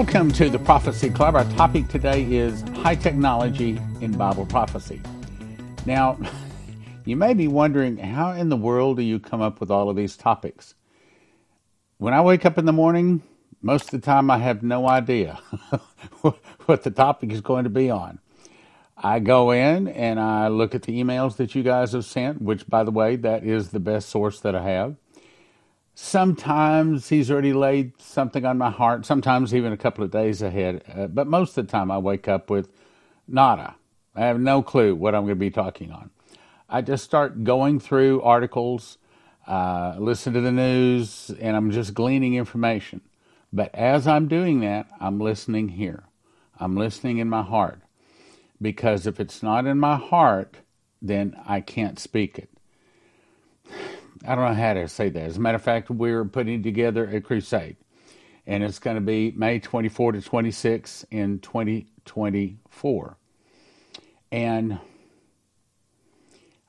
Welcome to the Prophecy Club. Our topic today is high technology in Bible prophecy. Now, you may be wondering how in the world do you come up with all of these topics? When I wake up in the morning, most of the time I have no idea what the topic is going to be on. I go in and I look at the emails that you guys have sent, which, by the way, that is the best source that I have. Sometimes he's already laid something on my heart, sometimes even a couple of days ahead. Uh, but most of the time, I wake up with nada. I have no clue what I'm going to be talking on. I just start going through articles, uh, listen to the news, and I'm just gleaning information. But as I'm doing that, I'm listening here. I'm listening in my heart. Because if it's not in my heart, then I can't speak it. I don't know how to say that. As a matter of fact, we're putting together a crusade, and it's going to be May 24 to 26 in 2024. And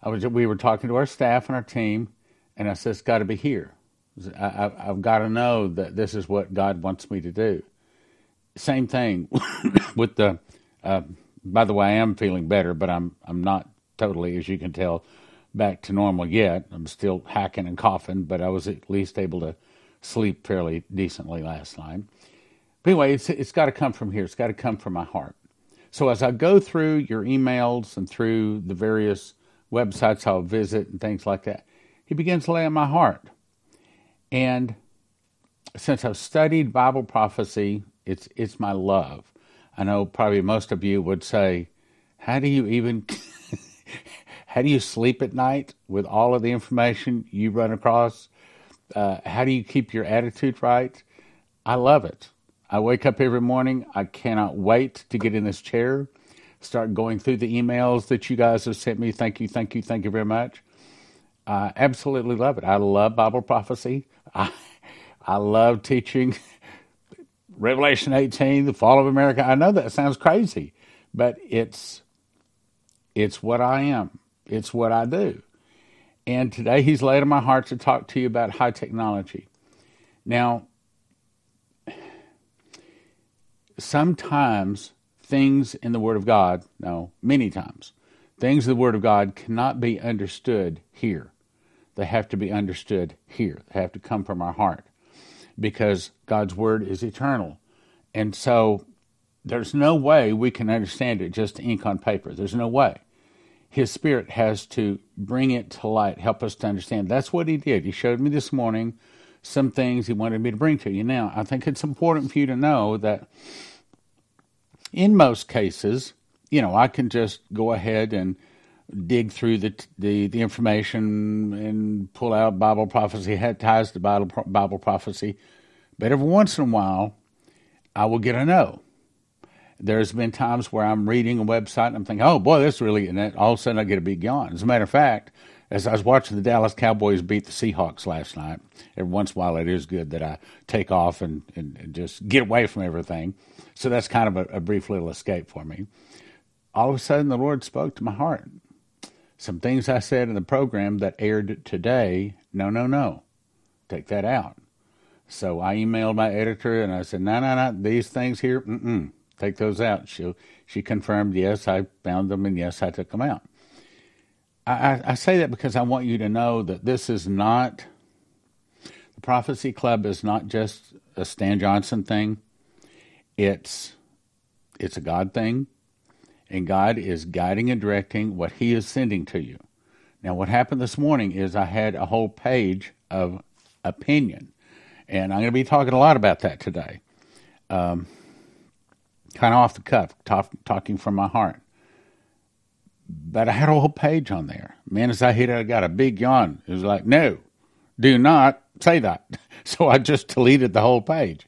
I was we were talking to our staff and our team, and I said it's got to be here. I, have got to know that this is what God wants me to do. Same thing with the. Uh, by the way, I am feeling better, but I'm I'm not totally, as you can tell, back to normal yet. I'm still hacking and coughing, but I was at least able to sleep fairly decently last night. But anyway, it's, it's got to come from here. It's got to come from my heart. So as I go through your emails and through the various websites I'll visit and things like that, he begins to lay on my heart. And since I've studied Bible prophecy, it's it's my love. I know probably most of you would say, "How do you even how do you sleep at night with all of the information you run across? Uh, how do you keep your attitude right? I love it. I wake up every morning. I cannot wait to get in this chair, start going through the emails that you guys have sent me. Thank you, thank you, thank you very much. I absolutely love it. I love Bible prophecy. I, I love teaching Revelation 18, the fall of America. I know that sounds crazy, but it's it's what I am. It's what I do. And today he's laid on my heart to talk to you about high technology. Now, sometimes things in the Word of God, no, many times, things in the Word of God cannot be understood here. They have to be understood here. They have to come from our heart because God's Word is eternal. And so there's no way we can understand it just ink on paper. There's no way his spirit has to bring it to light, help us to understand. That's what he did. He showed me this morning some things he wanted me to bring to you. Now, I think it's important for you to know that in most cases, you know, I can just go ahead and dig through the the, the information and pull out Bible prophecy, had ties to Bible Bible prophecy, but every once in a while, I will get a no there's been times where I'm reading a website and I'm thinking, oh boy, that's really, and then all of a sudden I get a big yawn. As a matter of fact, as I was watching the Dallas Cowboys beat the Seahawks last night, every once in a while it is good that I take off and, and, and just get away from everything. So that's kind of a, a brief little escape for me. All of a sudden, the Lord spoke to my heart. Some things I said in the program that aired today, no, no, no, take that out. So I emailed my editor and I said, no, no, no, these things here, mm-mm take those out. She she confirmed, yes, I found them, and yes, I took them out. I, I say that because I want you to know that this is not the Prophecy Club is not just a Stan Johnson thing. It's it's a God thing, and God is guiding and directing what He is sending to you. Now, what happened this morning is I had a whole page of opinion, and I'm going to be talking a lot about that today. Um, kind of off the cuff, talk, talking from my heart. But I had a whole page on there. Man, as I hit it, I got a big yawn. It was like, no, do not say that. So I just deleted the whole page.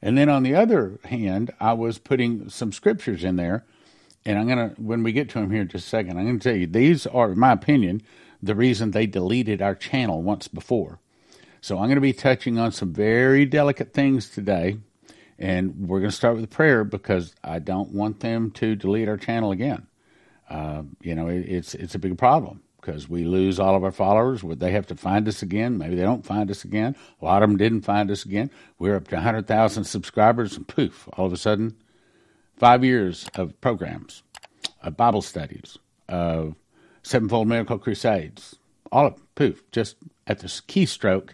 And then on the other hand, I was putting some scriptures in there. And I'm going to, when we get to them here in just a second, I'm going to tell you these are, in my opinion, the reason they deleted our channel once before. So I'm going to be touching on some very delicate things today and we're going to start with a prayer because I don't want them to delete our channel again. Uh, you know, it, it's it's a big problem. because we lose all of our followers. Would they have to find us again? Maybe they don't find us again. A lot of them didn't find us again. We're up to 100,000 subscribers, and poof, all of a sudden, five years of programs, of Bible studies, of Sevenfold Miracle Crusades, all of poof, just at the keystroke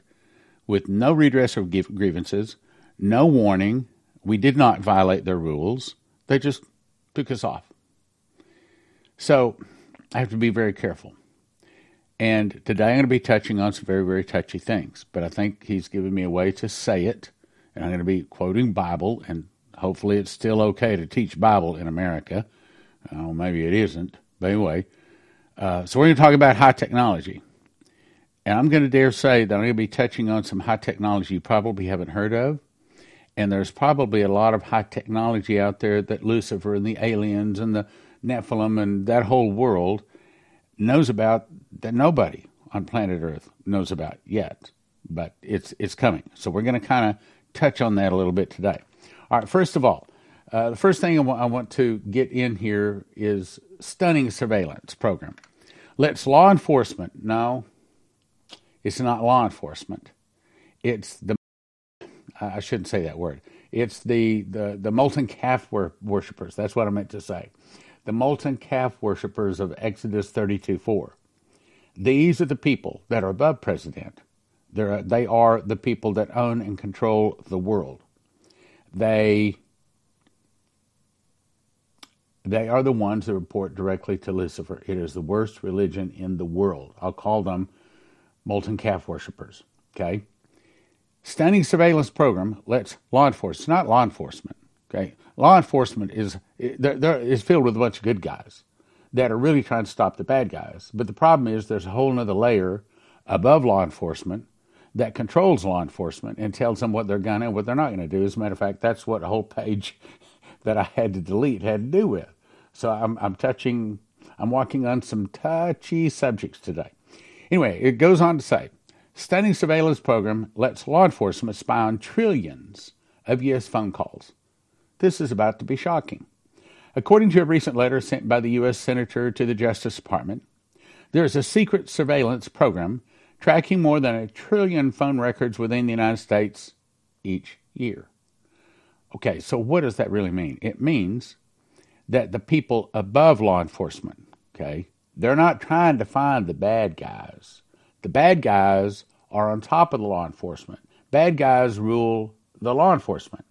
with no redress of grievances, no warning. We did not violate their rules. They just took us off. So I have to be very careful. And today I'm going to be touching on some very, very touchy things, but I think he's given me a way to say it. And I'm going to be quoting Bible, and hopefully it's still okay to teach Bible in America. Maybe it isn't. But anyway, uh, so we're going to talk about high technology. And I'm going to dare say that I'm going to be touching on some high technology you probably haven't heard of. And there's probably a lot of high technology out there that Lucifer and the aliens and the Nephilim and that whole world knows about that nobody on planet Earth knows about yet, but it's it's coming. So we're going to kind of touch on that a little bit today. All right, first of all, uh, the first thing I, w- I want to get in here is stunning surveillance program. Let's law enforcement. No, it's not law enforcement. It's the I shouldn't say that word. It's the the the molten calf wor- worshippers. That's what I meant to say. The molten calf worshippers of Exodus 32 4. These are the people that are above president. They're, they are the people that own and control the world. They they are the ones that report directly to Lucifer. It is the worst religion in the world. I'll call them molten calf worshippers. Okay? Stunning surveillance program lets law enforcement, not law enforcement, okay? Law enforcement is, they're, they're, is filled with a bunch of good guys that are really trying to stop the bad guys. But the problem is there's a whole other layer above law enforcement that controls law enforcement and tells them what they're going to and what they're not going to do. As a matter of fact, that's what a whole page that I had to delete had to do with. So I'm, I'm touching, I'm walking on some touchy subjects today. Anyway, it goes on to say, stunning surveillance program lets law enforcement spy on trillions of U.S. phone calls. This is about to be shocking. According to a recent letter sent by the U.S. Senator to the Justice Department, there is a secret surveillance program tracking more than a trillion phone records within the United States each year. Okay, so what does that really mean? It means that the people above law enforcement, okay, they're not trying to find the bad guys. The bad guys are on top of the law enforcement. Bad guys rule the law enforcement.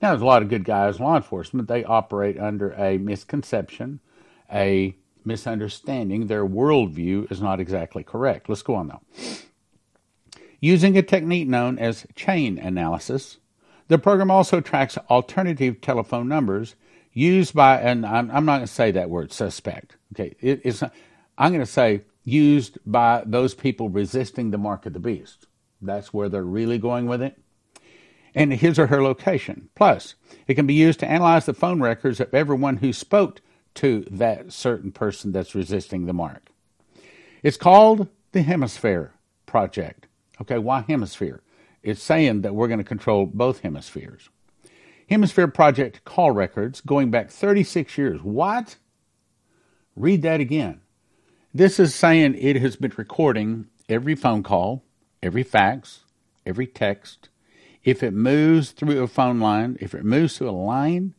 Now, there's a lot of good guys, in law enforcement. They operate under a misconception, a misunderstanding. Their worldview is not exactly correct. Let's go on, though. Using a technique known as chain analysis, the program also tracks alternative telephone numbers used by, and I'm, I'm not going to say that word, suspect. Okay, it, it's I'm going to say used by those people resisting the mark of the beast. That's where they're really going with it and his or her location. Plus, it can be used to analyze the phone records of everyone who spoke to that certain person that's resisting the mark. It's called the Hemisphere Project. Okay, why hemisphere? It's saying that we're going to control both hemispheres. Hemisphere Project call records going back 36 years. What? Read that again. This is saying it has been recording every phone call, every fax, every text, if it moves through a phone line, if it moves through a line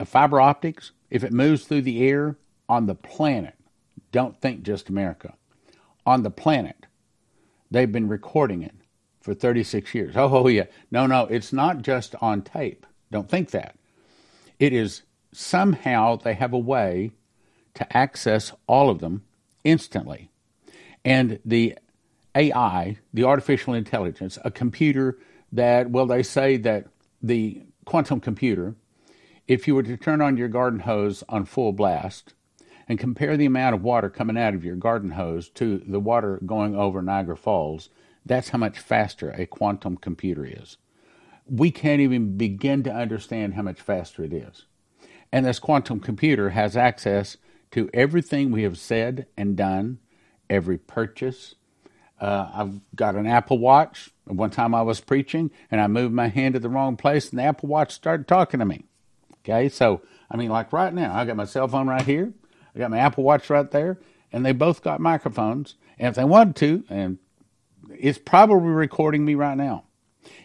of fiber optics, if it moves through the air on the planet, don't think just America, on the planet, they've been recording it for 36 years. Oh, oh, yeah. No, no, it's not just on tape. Don't think that. It is somehow they have a way to access all of them instantly. And the AI, the artificial intelligence, a computer that, well, they say that the quantum computer, if you were to turn on your garden hose on full blast and compare the amount of water coming out of your garden hose to the water going over Niagara Falls, that's how much faster a quantum computer is. We can't even begin to understand how much faster it is. And this quantum computer has access to everything we have said and done, every purchase, uh, I've got an Apple Watch. One time I was preaching and I moved my hand to the wrong place and the Apple Watch started talking to me. Okay, so I mean, like right now, I got my cell phone right here, I got my Apple Watch right there, and they both got microphones. And if they wanted to, and it's probably recording me right now.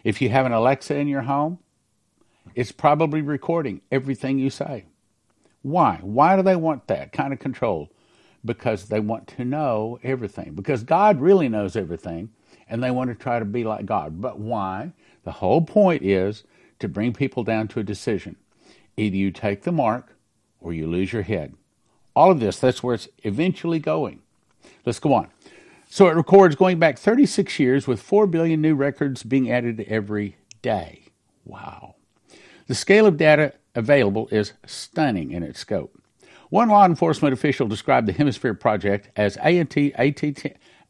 If you have an Alexa in your home, it's probably recording everything you say. Why? Why do they want that kind of control? Because they want to know everything. Because God really knows everything, and they want to try to be like God. But why? The whole point is to bring people down to a decision. Either you take the mark or you lose your head. All of this, that's where it's eventually going. Let's go on. So it records going back 36 years with 4 billion new records being added every day. Wow. The scale of data available is stunning in its scope. One law enforcement official described the Hemisphere project as AT&T,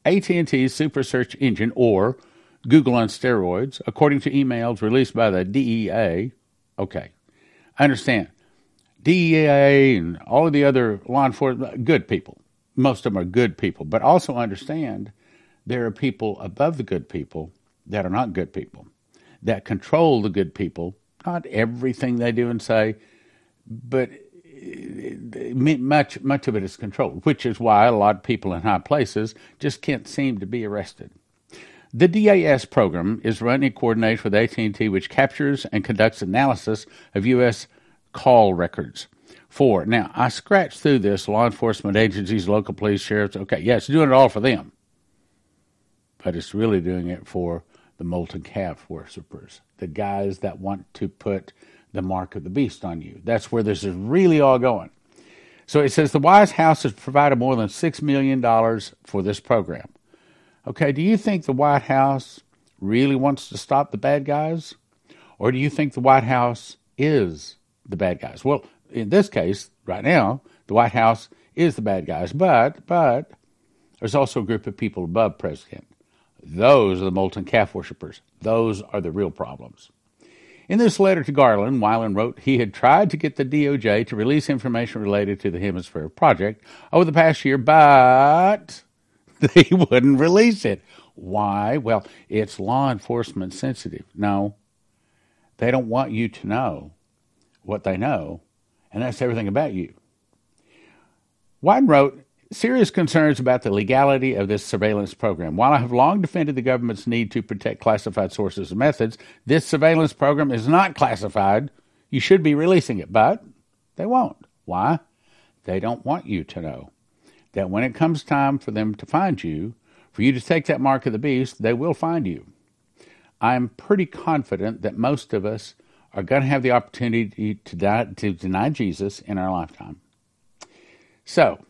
AT&T's super search engine or Google on steroids, according to emails released by the DEA. Okay, I understand. DEA and all of the other law enforcement, good people. Most of them are good people, but also understand there are people above the good people that are not good people, that control the good people not everything they do and say, but uh, much much of it is controlled, which is why a lot of people in high places just can't seem to be arrested. The DAS program is run in coordination with AT&T, which captures and conducts analysis of U.S. call records. For now, I scratched through this: law enforcement agencies, local police, sheriffs. Okay, yeah, it's doing it all for them, but it's really doing it for the molten calf worshippers, the guys that want to put the mark of the beast on you. That's where this is really all going. So it says the White House has provided more than $6 million for this program. Okay, do you think the White House really wants to stop the bad guys? Or do you think the White House is the bad guys? Well, in this case, right now, the White House is the bad guys, but but there's also a group of people above president those are the molten calf worshippers. Those are the real problems. In this letter to Garland, Wyden wrote he had tried to get the DOJ to release information related to the Hemisphere Project over the past year, but they wouldn't release it. Why? Well, it's law enforcement sensitive. No, they don't want you to know what they know, and that's everything about you. Wyden wrote, serious concerns about the legality of this surveillance program. While I have long defended the government's need to protect classified sources and methods, this surveillance program is not classified. You should be releasing it, but they won't. Why? They don't want you to know that when it comes time for them to find you, for you to take that mark of the beast, they will find you. I'm pretty confident that most of us are going to have the opportunity to, die, to deny Jesus in our lifetime. So,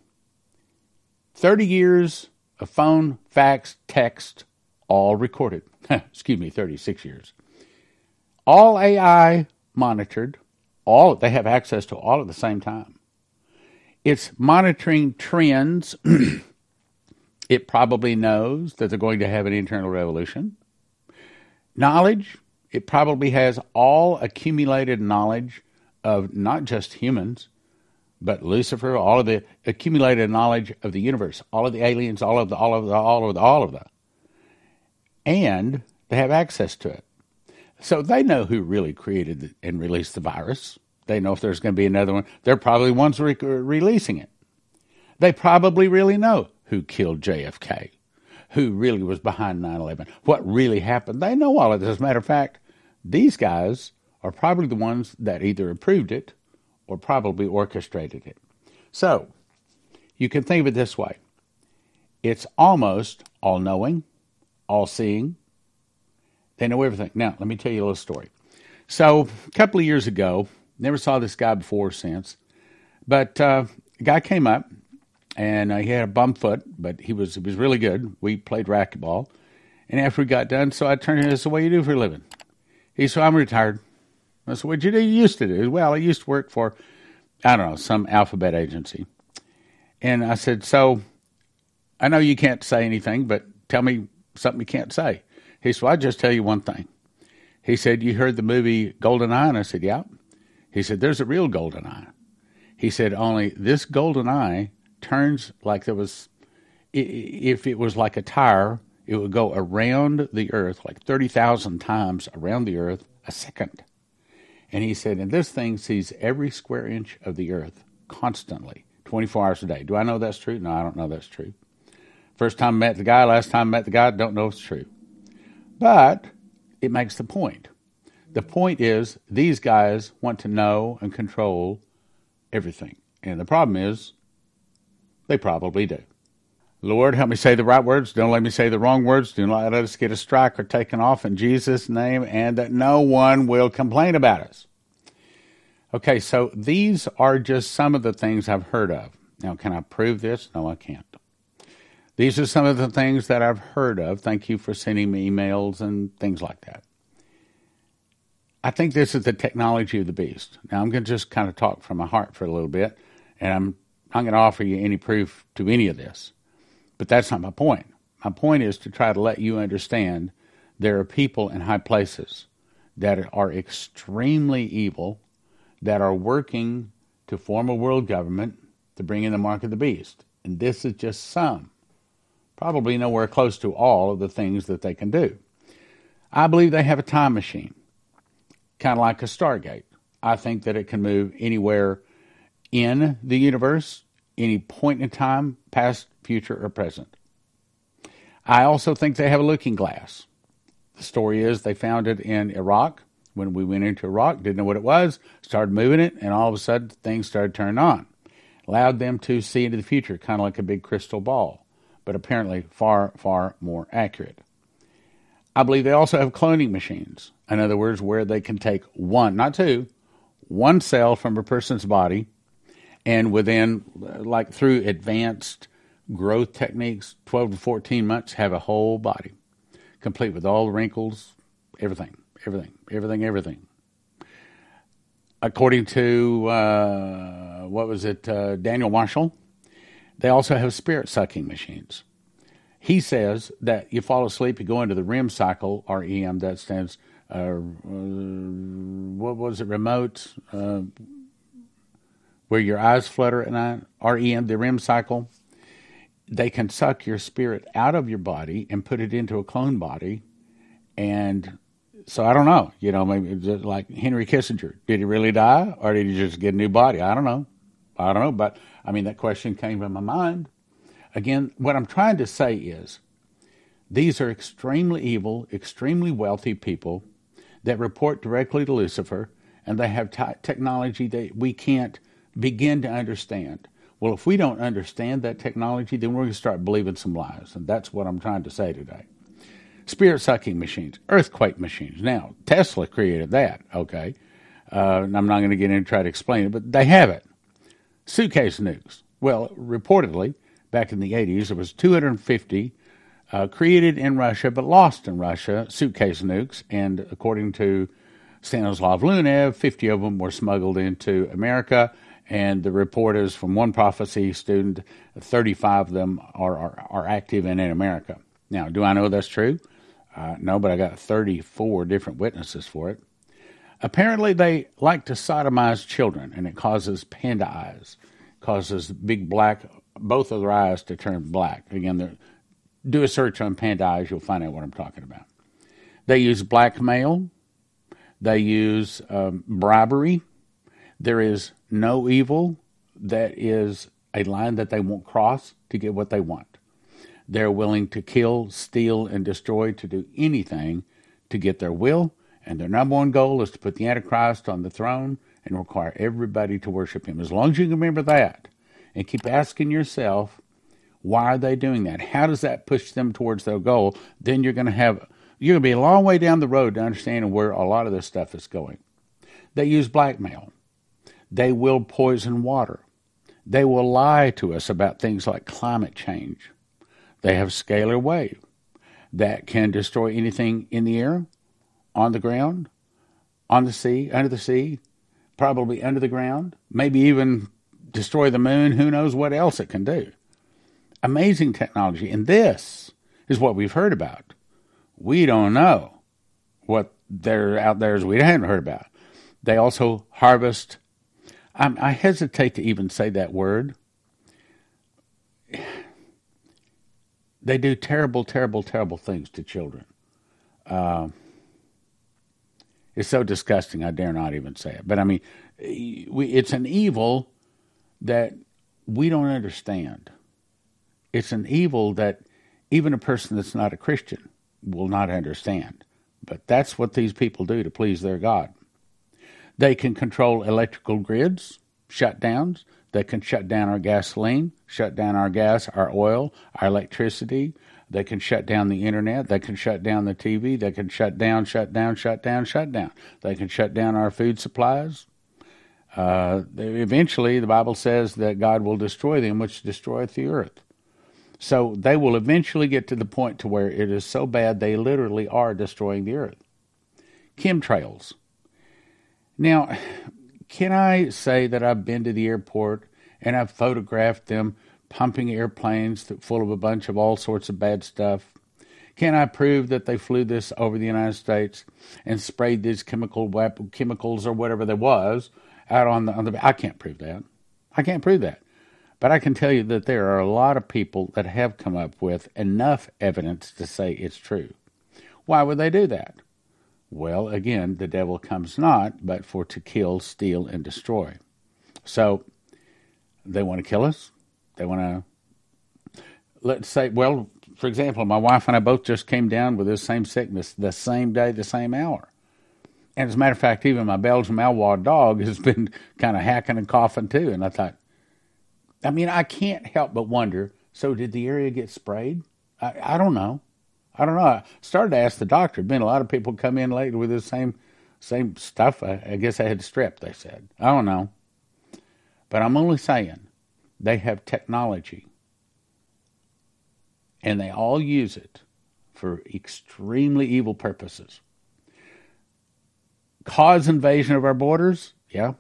30 years of phone, fax, text, all recorded. Excuse me, 36 years. All AI monitored, all they have access to all at the same time. It's monitoring trends. it probably knows that they're going to have an internal revolution. Knowledge, it probably has all accumulated knowledge of not just humans, but Lucifer, all of the accumulated knowledge of the universe, all of the aliens, all of the, all of the, all of the, all of the, and they have access to it. So they know who really created and released the virus. They know if there's going to be another one. They're probably ones re- releasing it. They probably really know who killed JFK, who really was behind 9 11, what really happened. They know all of this. As a matter of fact, these guys are probably the ones that either approved it or probably orchestrated it. So, you can think of it this way it's almost all knowing, all seeing. They know everything. Now, let me tell you a little story. So, a couple of years ago, never saw this guy before since, but uh, a guy came up and uh, he had a bum foot, but he was he was really good. We played racquetball, and after we got done, so I turned to him and said, "What do you do for a living?" He said, "I'm retired." Said, What did you do? You used to do? Well, I used to work for, I don't know, some alphabet agency. And I said, So I know you can't say anything, but tell me something you can't say. He said, well, I'll just tell you one thing. He said, You heard the movie Golden Eye? And I said, Yeah. He said, There's a real golden eye. He said, Only this golden eye turns like there was, if it was like a tire, it would go around the earth like 30,000 times around the earth a second. And he said, and this thing sees every square inch of the earth constantly, 24 hours a day. Do I know that's true? No, I don't know that's true. First time I met the guy, last time I met the guy, don't know if it's true. But it makes the point. The point is, these guys want to know and control everything. And the problem is, they probably do. Lord, help me say the right words. Don't let me say the wrong words. Do not let us get a strike or taken off in Jesus' name, and that no one will complain about us. Okay, so these are just some of the things I've heard of. Now, can I prove this? No, I can't. These are some of the things that I've heard of. Thank you for sending me emails and things like that. I think this is the technology of the beast. Now, I'm going to just kind of talk from my heart for a little bit, and I'm not going to offer you any proof to any of this. But that's not my point. My point is to try to let you understand there are people in high places that are extremely evil, that are working to form a world government to bring in the mark of the beast. And this is just some, probably nowhere close to all of the things that they can do. I believe they have a time machine kind of like a Stargate. I think that it can move anywhere in the universe, any point in time, past, future, or present. I also think they have a looking glass. The story is they found it in Iraq. When we went into Iraq, didn't know what it was, started moving it, and all of a sudden things started turning on. Allowed them to see into the future, kind of like a big crystal ball, but apparently far, far more accurate. I believe they also have cloning machines. In other words, where they can take one, not two, one cell from a person's body and within, like through advanced growth techniques, 12 to 14 months, have a whole body, complete with all the wrinkles, everything, everything, everything, everything. According to, uh, what was it, uh, Daniel Marshall, they also have spirit sucking machines. He says that you fall asleep, you go into the REM cycle, REM, that stands, uh, uh, what was it, remote, uh, where your eyes flutter at night, REM, the REM cycle. They can suck your spirit out of your body and put it into a clone body. And so I don't know, you know, maybe like Henry Kissinger. Did he really die or did he just get a new body? I don't know. I don't know. But I mean, that question came to my mind. Again, what I'm trying to say is these are extremely evil, extremely wealthy people that report directly to Lucifer, and they have t- technology that we can't begin to understand. Well, if we don't understand that technology, then we're going to start believing some lies, and that's what I'm trying to say today. Spirit sucking machines, earthquake machines. Now, Tesla created that, okay? Uh, I'm not going to get in and try to explain it, but they have it. Suitcase nukes. Well, reportedly, back in the 80s. There was 250 uh, created in Russia but lost in Russia suitcase nukes, and according to Stanislav Lunev, 50 of them were smuggled into America. And the report is from one prophecy student, 35 of them are, are, are active and in America. Now, do I know that's true? Uh, no, but I got 34 different witnesses for it. Apparently, they like to sodomize children, and it causes panda eyes, causes big black both of their eyes to turn black. Again, do a search on panda eyes, you'll find out what I'm talking about. They use blackmail. They use um, bribery. There is no evil that is a line that they won't cross to get what they want. They're willing to kill, steal, and destroy to do anything to get their will. And their number one goal is to put the Antichrist on the throne and require everybody to worship him. As long as you can remember that, and keep asking yourself, why are they doing that? How does that push them towards their goal? Then you're going to have you're going to be a long way down the road to understanding where a lot of this stuff is going. They use blackmail. They will poison water. They will lie to us about things like climate change. They have scalar wave that can destroy anything in the air, on the ground, on the sea, under the sea, probably under the ground, maybe even destroy the moon. Who knows what else it can do? Amazing technology. And this is what we've heard about. We don't know what they're out there as we haven't heard about. They also harvest. I, I hesitate to even say that word. They do terrible, terrible, terrible things to children. Uh, it's so disgusting. I dare not even say it. But I mean, we, it's an evil that we don't understand. It's an evil that even a person that's not a Christian will not understand. But that's what these people do to please their God. They can control electrical grids, shutdowns. They can shut down our gasoline, shut down our gas, our oil, our electricity. They can shut down the internet. They can shut down the TV. They can shut down, shut down, shut down, shut down. They can shut down our food supplies. Uh, eventually, the Bible says that God will destroy them, which destroyeth the earth. So they will eventually get to the point to where it is so bad they literally are destroying the earth. Chemtrails. Now, can I say that I've been to the airport and I've photographed them pumping airplanes full of a bunch of all sorts of bad stuff? Can I prove that they flew this over the United States and sprayed these chemical chemicals or whatever there was out on the, on the? I can't prove that. I can't prove that. But I can tell you that there are a lot of people that have come up with enough evidence to say it's true. Why would they do that? Well, again, the devil comes not but for to kill, steal, and destroy. So they want to kill us. They want to, let's say, well, for example, my wife and I both just came down with this same sickness the same day, the same hour. And as a matter of fact, even my Belgian Malinois dog has been kind of hacking and coughing too. And I thought, I mean, I can't help but wonder. So, did the area get sprayed? I, I don't know. I don't know. I started to ask the doctor. Been a lot of people come in later with the same same stuff. I, I guess I had strep. They said. I don't know. But I'm only saying they have technology, and they all use it for extremely evil purposes. Cause invasion of our borders, yeah,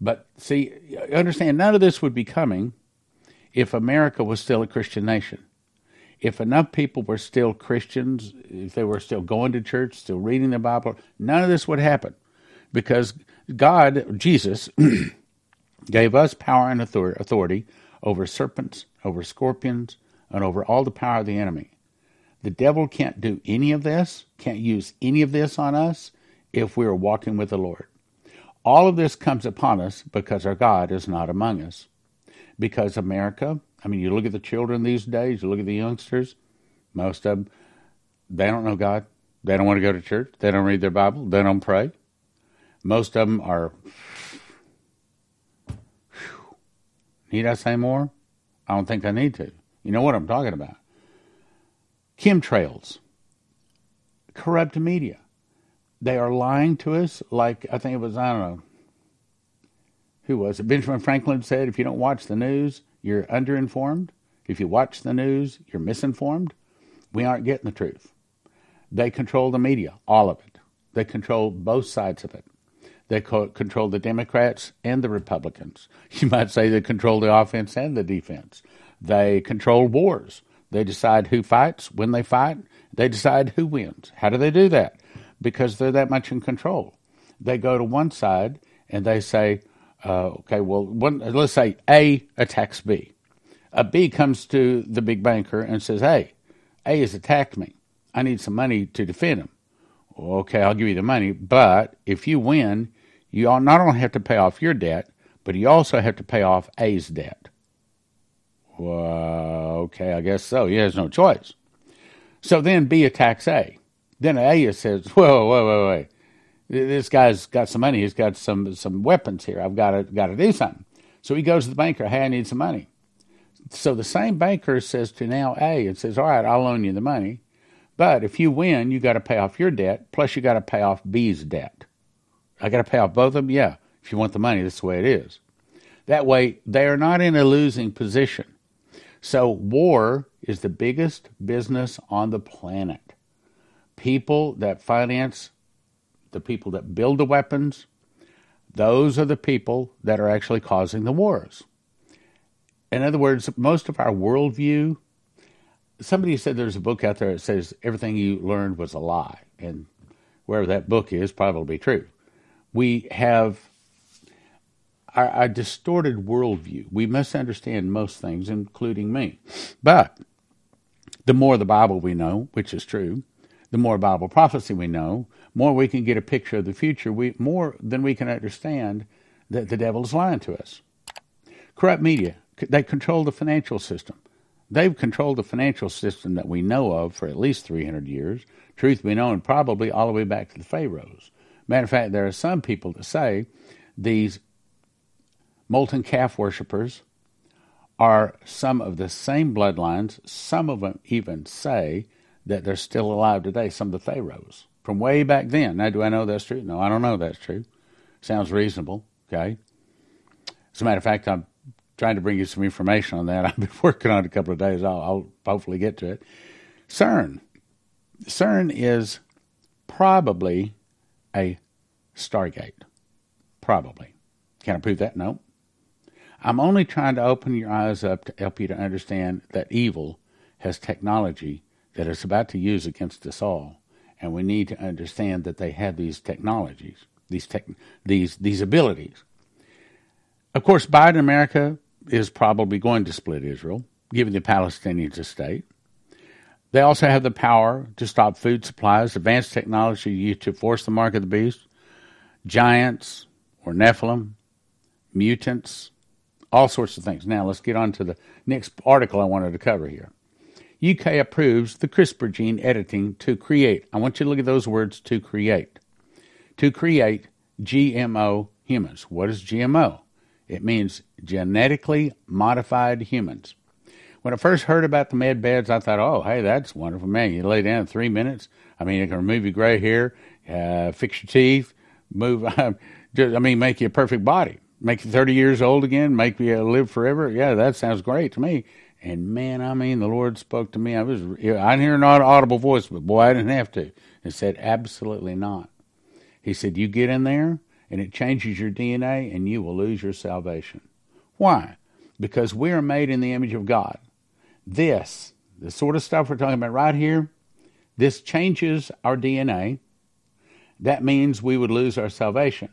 but see, understand, none of this would be coming if America was still a Christian nation. If enough people were still Christians, if they were still going to church, still reading the Bible, none of this would happen. Because God, Jesus, gave us power and authority over serpents, over scorpions, and over all the power of the enemy. The devil can't do any of this, can't use any of this on us if we are walking with the Lord. All of this comes upon us because our God is not among us. Because America, I mean, you look at the children these days, you look at the youngsters, most of them, they don't know God. They don't want to go to church. They don't read their Bible. They don't pray. Most of them are. Whew, need I say more? I don't think I need to. You know what I'm talking about. Chemtrails, corrupt media. They are lying to us like I think it was, I don't know, who was it? Benjamin Franklin said, if you don't watch the news, you're underinformed. If you watch the news, you're misinformed. We aren't getting the truth. They control the media, all of it. They control both sides of it. They co- control the Democrats and the Republicans. You might say they control the offense and the defense. They control wars. They decide who fights, when they fight. They decide who wins. How do they do that? because they're that much in control. They go to one side and they say, uh, okay, well, one, let's say A attacks B. A B comes to the big banker and says, hey, A has attacked me. I need some money to defend him. Okay, I'll give you the money, but if you win, you not only have to pay off your debt, but you also have to pay off A's debt. Well, okay, I guess so. He has no choice. So then B attacks A. Then A says, "Whoa, whoa, whoa, wait! This guy's got some money. He's got some some weapons here. I've got to got to do something." So he goes to the banker. Hey, I need some money. So the same banker says to now A and says, "All right, I'll loan you the money, but if you win, you got to pay off your debt. Plus, you got to pay off B's debt. I got to pay off both of them. Yeah, if you want the money, that's the way it is. That way, they are not in a losing position. So war is the biggest business on the planet people that finance the people that build the weapons, those are the people that are actually causing the wars. In other words, most of our worldview, somebody said there's a book out there that says everything you learned was a lie. And wherever that book is, probably true. We have a distorted worldview. We misunderstand most things, including me. But the more the Bible we know, which is true, the more Bible prophecy we know, more we can get a picture of the future, we, more than we can understand that the devil is lying to us. Corrupt media, they control the financial system. They've controlled the financial system that we know of for at least 300 years. Truth be known, probably all the way back to the Pharaohs. Matter of fact, there are some people that say these molten calf worshippers are some of the same bloodlines. Some of them even say that they're still alive today, some of the Pharaohs from way back then. Now, do I know that's true? No, I don't know that's true. Sounds reasonable, okay? As a matter of fact, I'm trying to bring you some information on that. I've been working on it a couple of days. I'll, I'll hopefully get to it. CERN. CERN is probably a Stargate. Probably. Can I prove that? No. I'm only trying to open your eyes up to help you to understand that evil has technology that it's about to use against us all. And we need to understand that they have these technologies, these tech, these these abilities. Of course, Biden America is probably going to split Israel, giving the Palestinians a state. They also have the power to stop food supplies, advanced technology to force the mark of the beast, giants or Nephilim, mutants, all sorts of things. Now, let's get on to the next article I wanted to cover here. UK approves the CRISPR gene editing to create, I want you to look at those words to create, to create GMO humans. What is GMO? It means genetically modified humans. When I first heard about the med beds, I thought, oh, hey, that's wonderful. Man, you lay down in three minutes. I mean, it can remove your gray hair, uh, fix your teeth, move, I mean, make you a perfect body, make you 30 years old again, make you live forever. Yeah, that sounds great to me. And man, I mean, the Lord spoke to me. I was, I didn't hear an audible voice, but boy, I didn't have to. And said, absolutely not. He said, you get in there and it changes your DNA and you will lose your salvation. Why? Because we are made in the image of God. This, the sort of stuff we're talking about right here, this changes our DNA. That means we would lose our salvation.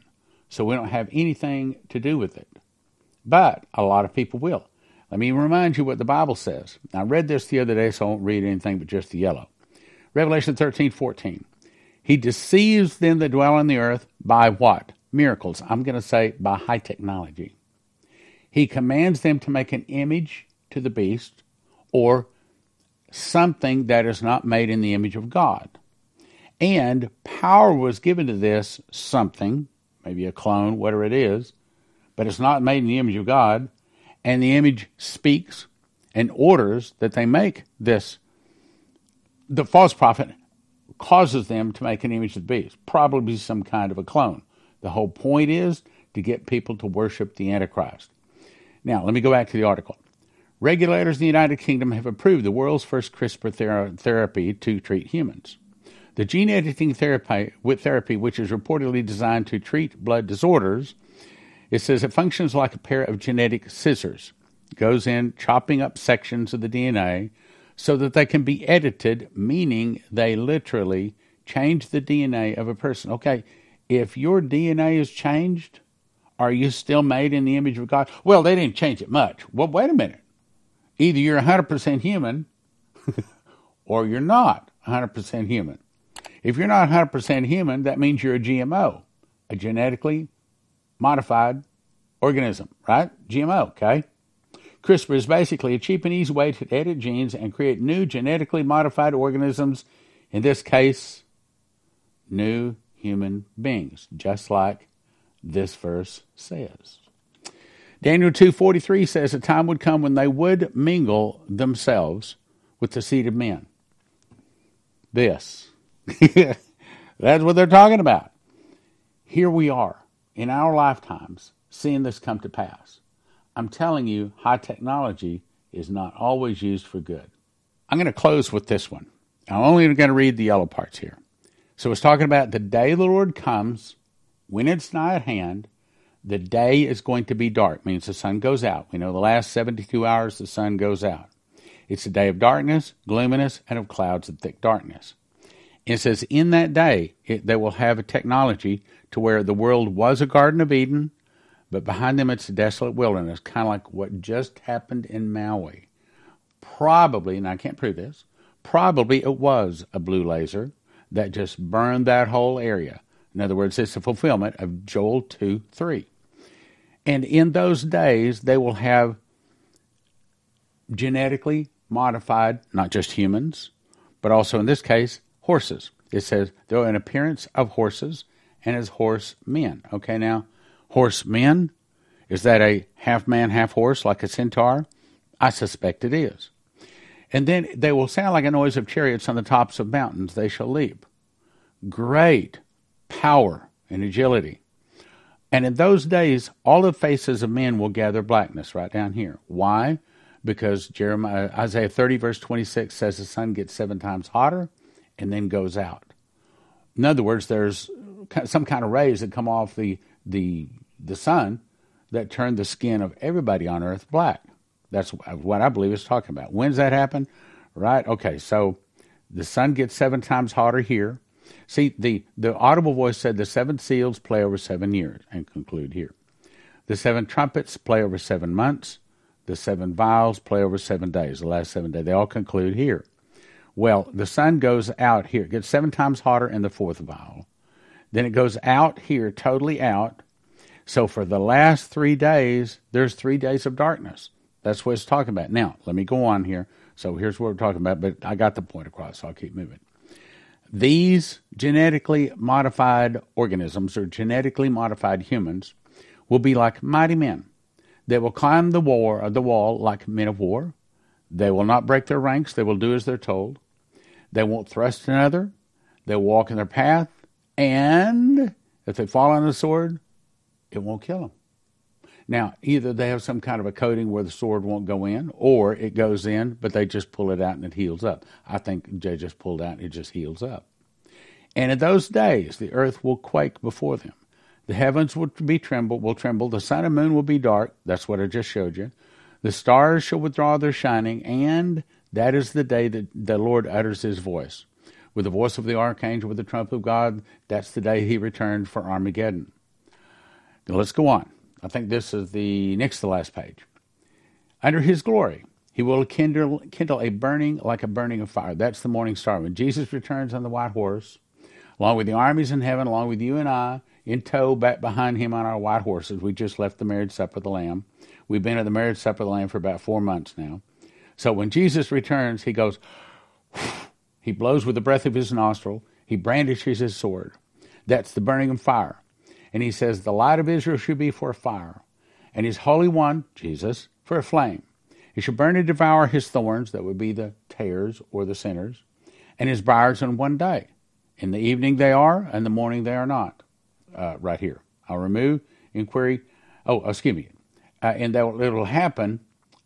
So we don't have anything to do with it. But a lot of people will. Let me remind you what the Bible says. I read this the other day, so I won't read anything but just the yellow. Revelation 13, 14. He deceives them that dwell on the earth by what? miracles. I'm going to say by high technology. He commands them to make an image to the beast or something that is not made in the image of God. And power was given to this something, maybe a clone, whatever it is, but it's not made in the image of God. And the image speaks and orders that they make this. The false prophet causes them to make an image of the beast, probably some kind of a clone. The whole point is to get people to worship the Antichrist. Now, let me go back to the article. Regulators in the United Kingdom have approved the world's first CRISPR ther- therapy to treat humans. The gene editing therapy, therapy, which is reportedly designed to treat blood disorders, it says it functions like a pair of genetic scissors. It goes in chopping up sections of the DNA so that they can be edited, meaning they literally change the DNA of a person. Okay, if your DNA is changed, are you still made in the image of God? Well, they didn't change it much. Well, wait a minute. Either you're 100% human or you're not 100% human. If you're not 100% human, that means you're a GMO, a genetically modified organism, right? GMO, okay? CRISPR is basically a cheap and easy way to edit genes and create new genetically modified organisms, in this case, new human beings, just like this verse says. Daniel 2:43 says a time would come when they would mingle themselves with the seed of men. This. That's what they're talking about. Here we are in our lifetimes seeing this come to pass. I'm telling you, high technology is not always used for good. I'm going to close with this one. I'm only going to read the yellow parts here. So it's talking about the day the Lord comes, when it's nigh at hand, the day is going to be dark, means the sun goes out. We know the last 72 hours the sun goes out. It's a day of darkness, gloominess, and of clouds and thick darkness. It says, in that day, it, they will have a technology to where the world was a Garden of Eden, but behind them it's a desolate wilderness, kind of like what just happened in Maui. Probably, and I can't prove this, probably it was a blue laser that just burned that whole area. In other words, it's a fulfillment of Joel 2 3. And in those days, they will have genetically modified, not just humans, but also in this case, horses. It says they're in appearance of horses and as horse men. Okay, now, horse men, is that a half man, half horse like a centaur? I suspect it is. And then they will sound like a noise of chariots on the tops of mountains. They shall leap. Great power and agility. And in those days, all the faces of men will gather blackness right down here. Why? Because Jeremiah, Isaiah 30, verse 26 says the sun gets seven times hotter and then goes out. In other words, there's some kind of rays that come off the, the, the sun that turn the skin of everybody on earth black. That's what I believe it's talking about. When's that happen? Right? Okay, so the sun gets seven times hotter here. See, the, the audible voice said the seven seals play over seven years and conclude here. The seven trumpets play over seven months. The seven vials play over seven days, the last seven days. They all conclude here. Well, the sun goes out here. Gets seven times hotter in the fourth vial. Then it goes out here, totally out. So for the last three days, there's three days of darkness. That's what it's talking about. Now, let me go on here. So here's what we're talking about, but I got the point across, so I'll keep moving. These genetically modified organisms or genetically modified humans will be like mighty men. They will climb the war of the wall like men of war. They will not break their ranks. They will do as they're told. They won't thrust another. They will walk in their path. And if they fall on the sword, it won't kill them. Now, either they have some kind of a coating where the sword won't go in, or it goes in, but they just pull it out and it heals up. I think they just pulled out it just heals up. And in those days, the earth will quake before them. The heavens will be tremble, will tremble. The sun and moon will be dark. That's what I just showed you. The stars shall withdraw their shining, and that is the day that the Lord utters his voice. With the voice of the archangel, with the trump of God, that's the day he returned for Armageddon. Now let's go on. I think this is the next to the last page. Under his glory, he will kindle, kindle a burning like a burning of fire. That's the morning star. When Jesus returns on the white horse, along with the armies in heaven, along with you and I, in tow back behind him on our white horses. We just left the marriage supper of the Lamb. We've been at the marriage supper of the Lamb for about four months now. So when Jesus returns, he goes, he blows with the breath of his nostril, he brandishes his sword. That's the burning of fire. And he says, The light of Israel should be for a fire, and his Holy One, Jesus, for a flame. He shall burn and devour his thorns, that would be the tares or the sinners, and his briars in one day. In the evening they are, and the morning they are not. Uh, right here. I'll remove inquiry. Oh, excuse me. Uh, and that will, it will happen.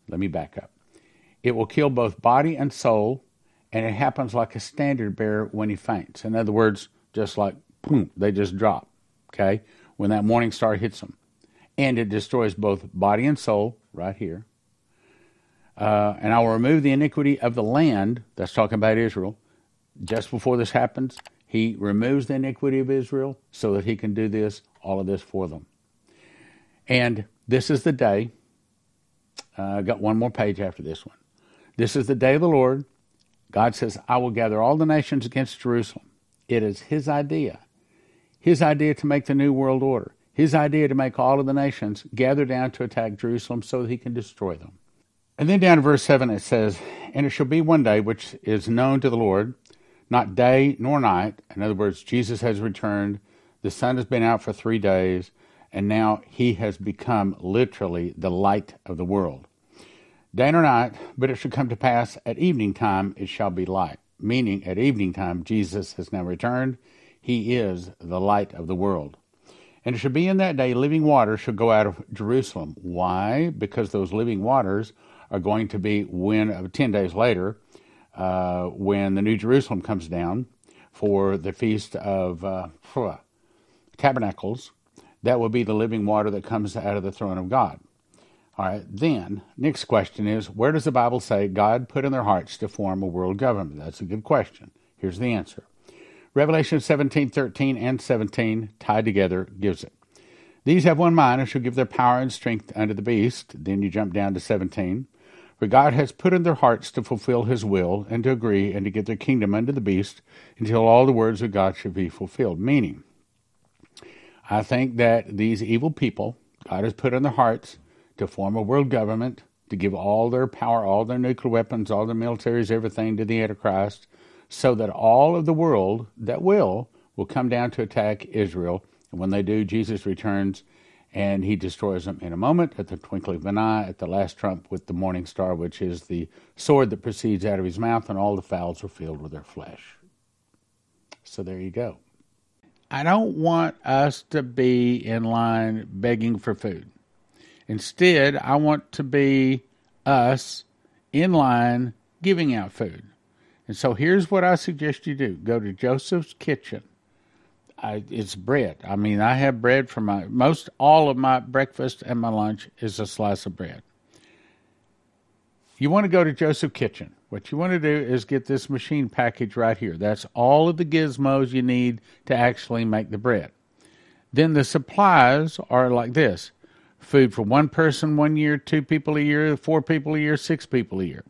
Let me back up. It will kill both body and soul, and it happens like a standard bearer when he faints. In other words, just like boom, they just drop okay, when that morning star hits them. And it destroys both body and soul, right here. Uh, and I will remove the iniquity of the land, that's talking about Israel. Just before this happens, he removes the iniquity of Israel so that he can do this, all of this for them. And this is the day. Uh, I got one more page after this one. This is the day of the Lord. God says, I will gather all the nations against Jerusalem. It is his idea his idea to make the New World Order, his idea to make all of the nations gather down to attack Jerusalem so that he can destroy them. And then down to verse 7 it says, And it shall be one day which is known to the Lord, not day nor night. In other words, Jesus has returned, the sun has been out for three days, and now he has become literally the light of the world. Day nor night, but it shall come to pass at evening time it shall be light. Meaning, at evening time, Jesus has now returned he is the light of the world. And it shall be in that day living water shall go out of Jerusalem. Why? Because those living waters are going to be when, uh, 10 days later, uh, when the New Jerusalem comes down for the Feast of uh, Tabernacles. That will be the living water that comes out of the throne of God. All right, then, next question is where does the Bible say God put in their hearts to form a world government? That's a good question. Here's the answer Revelation 17, 13, and 17 tied together gives it. These have one mind and shall give their power and strength unto the beast. Then you jump down to 17. For God has put in their hearts to fulfill his will and to agree and to give their kingdom unto the beast until all the words of God should be fulfilled. Meaning, I think that these evil people, God has put in their hearts to form a world government, to give all their power, all their nuclear weapons, all their militaries, everything to the Antichrist, so that all of the world that will will come down to attack Israel. And when they do, Jesus returns and he destroys them in a moment at the twinkling of an eye, at the last trump with the morning star, which is the sword that proceeds out of his mouth, and all the fowls are filled with their flesh. So there you go. I don't want us to be in line begging for food. Instead, I want to be us in line giving out food. And so here's what I suggest you do go to Joseph's Kitchen I, it's bread. I mean, I have bread for my most all of my breakfast and my lunch is a slice of bread. You want to go to Joseph Kitchen. What you want to do is get this machine package right here. That's all of the gizmos you need to actually make the bread. Then the supplies are like this food for one person one year, two people a year, four people a year, six people a year.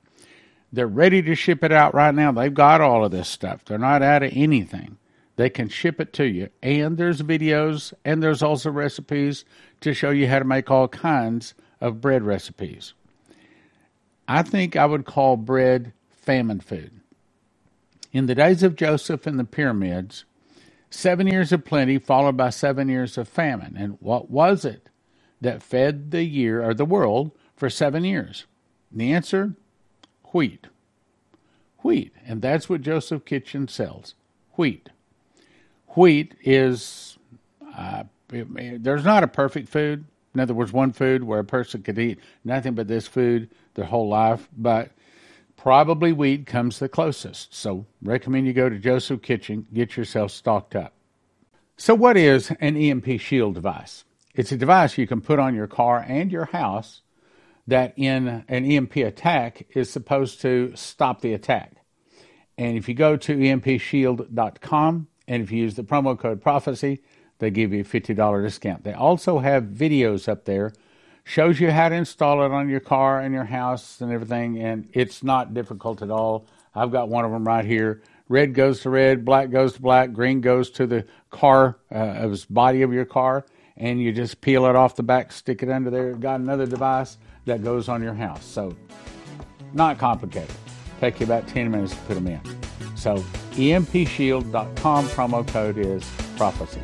They're ready to ship it out right now. They've got all of this stuff. They're not out of anything. They can ship it to you. And there's videos and there's also recipes to show you how to make all kinds of bread recipes. I think I would call bread famine food. In the days of Joseph and the pyramids, seven years of plenty followed by seven years of famine. And what was it that fed the year or the world for seven years? And the answer wheat. Wheat. And that's what Joseph Kitchen sells wheat wheat is uh, there's not a perfect food. In other words, one food where a person could eat nothing but this food their whole life, but probably wheat comes the closest. So, recommend you go to Joseph Kitchen, get yourself stocked up. So, what is an EMP shield device? It's a device you can put on your car and your house that, in an EMP attack, is supposed to stop the attack. And if you go to empshield.com, and if you use the promo code prophecy, they give you a $50 discount. They also have videos up there, shows you how to install it on your car and your house and everything, and it's not difficult at all. I've got one of them right here. Red goes to red, black goes to black, green goes to the car, uh, of body of your car, and you just peel it off the back, stick it under there. Got another device that goes on your house. So, not complicated. Take you about 10 minutes to put them in. So empshield.com promo code is prophecy.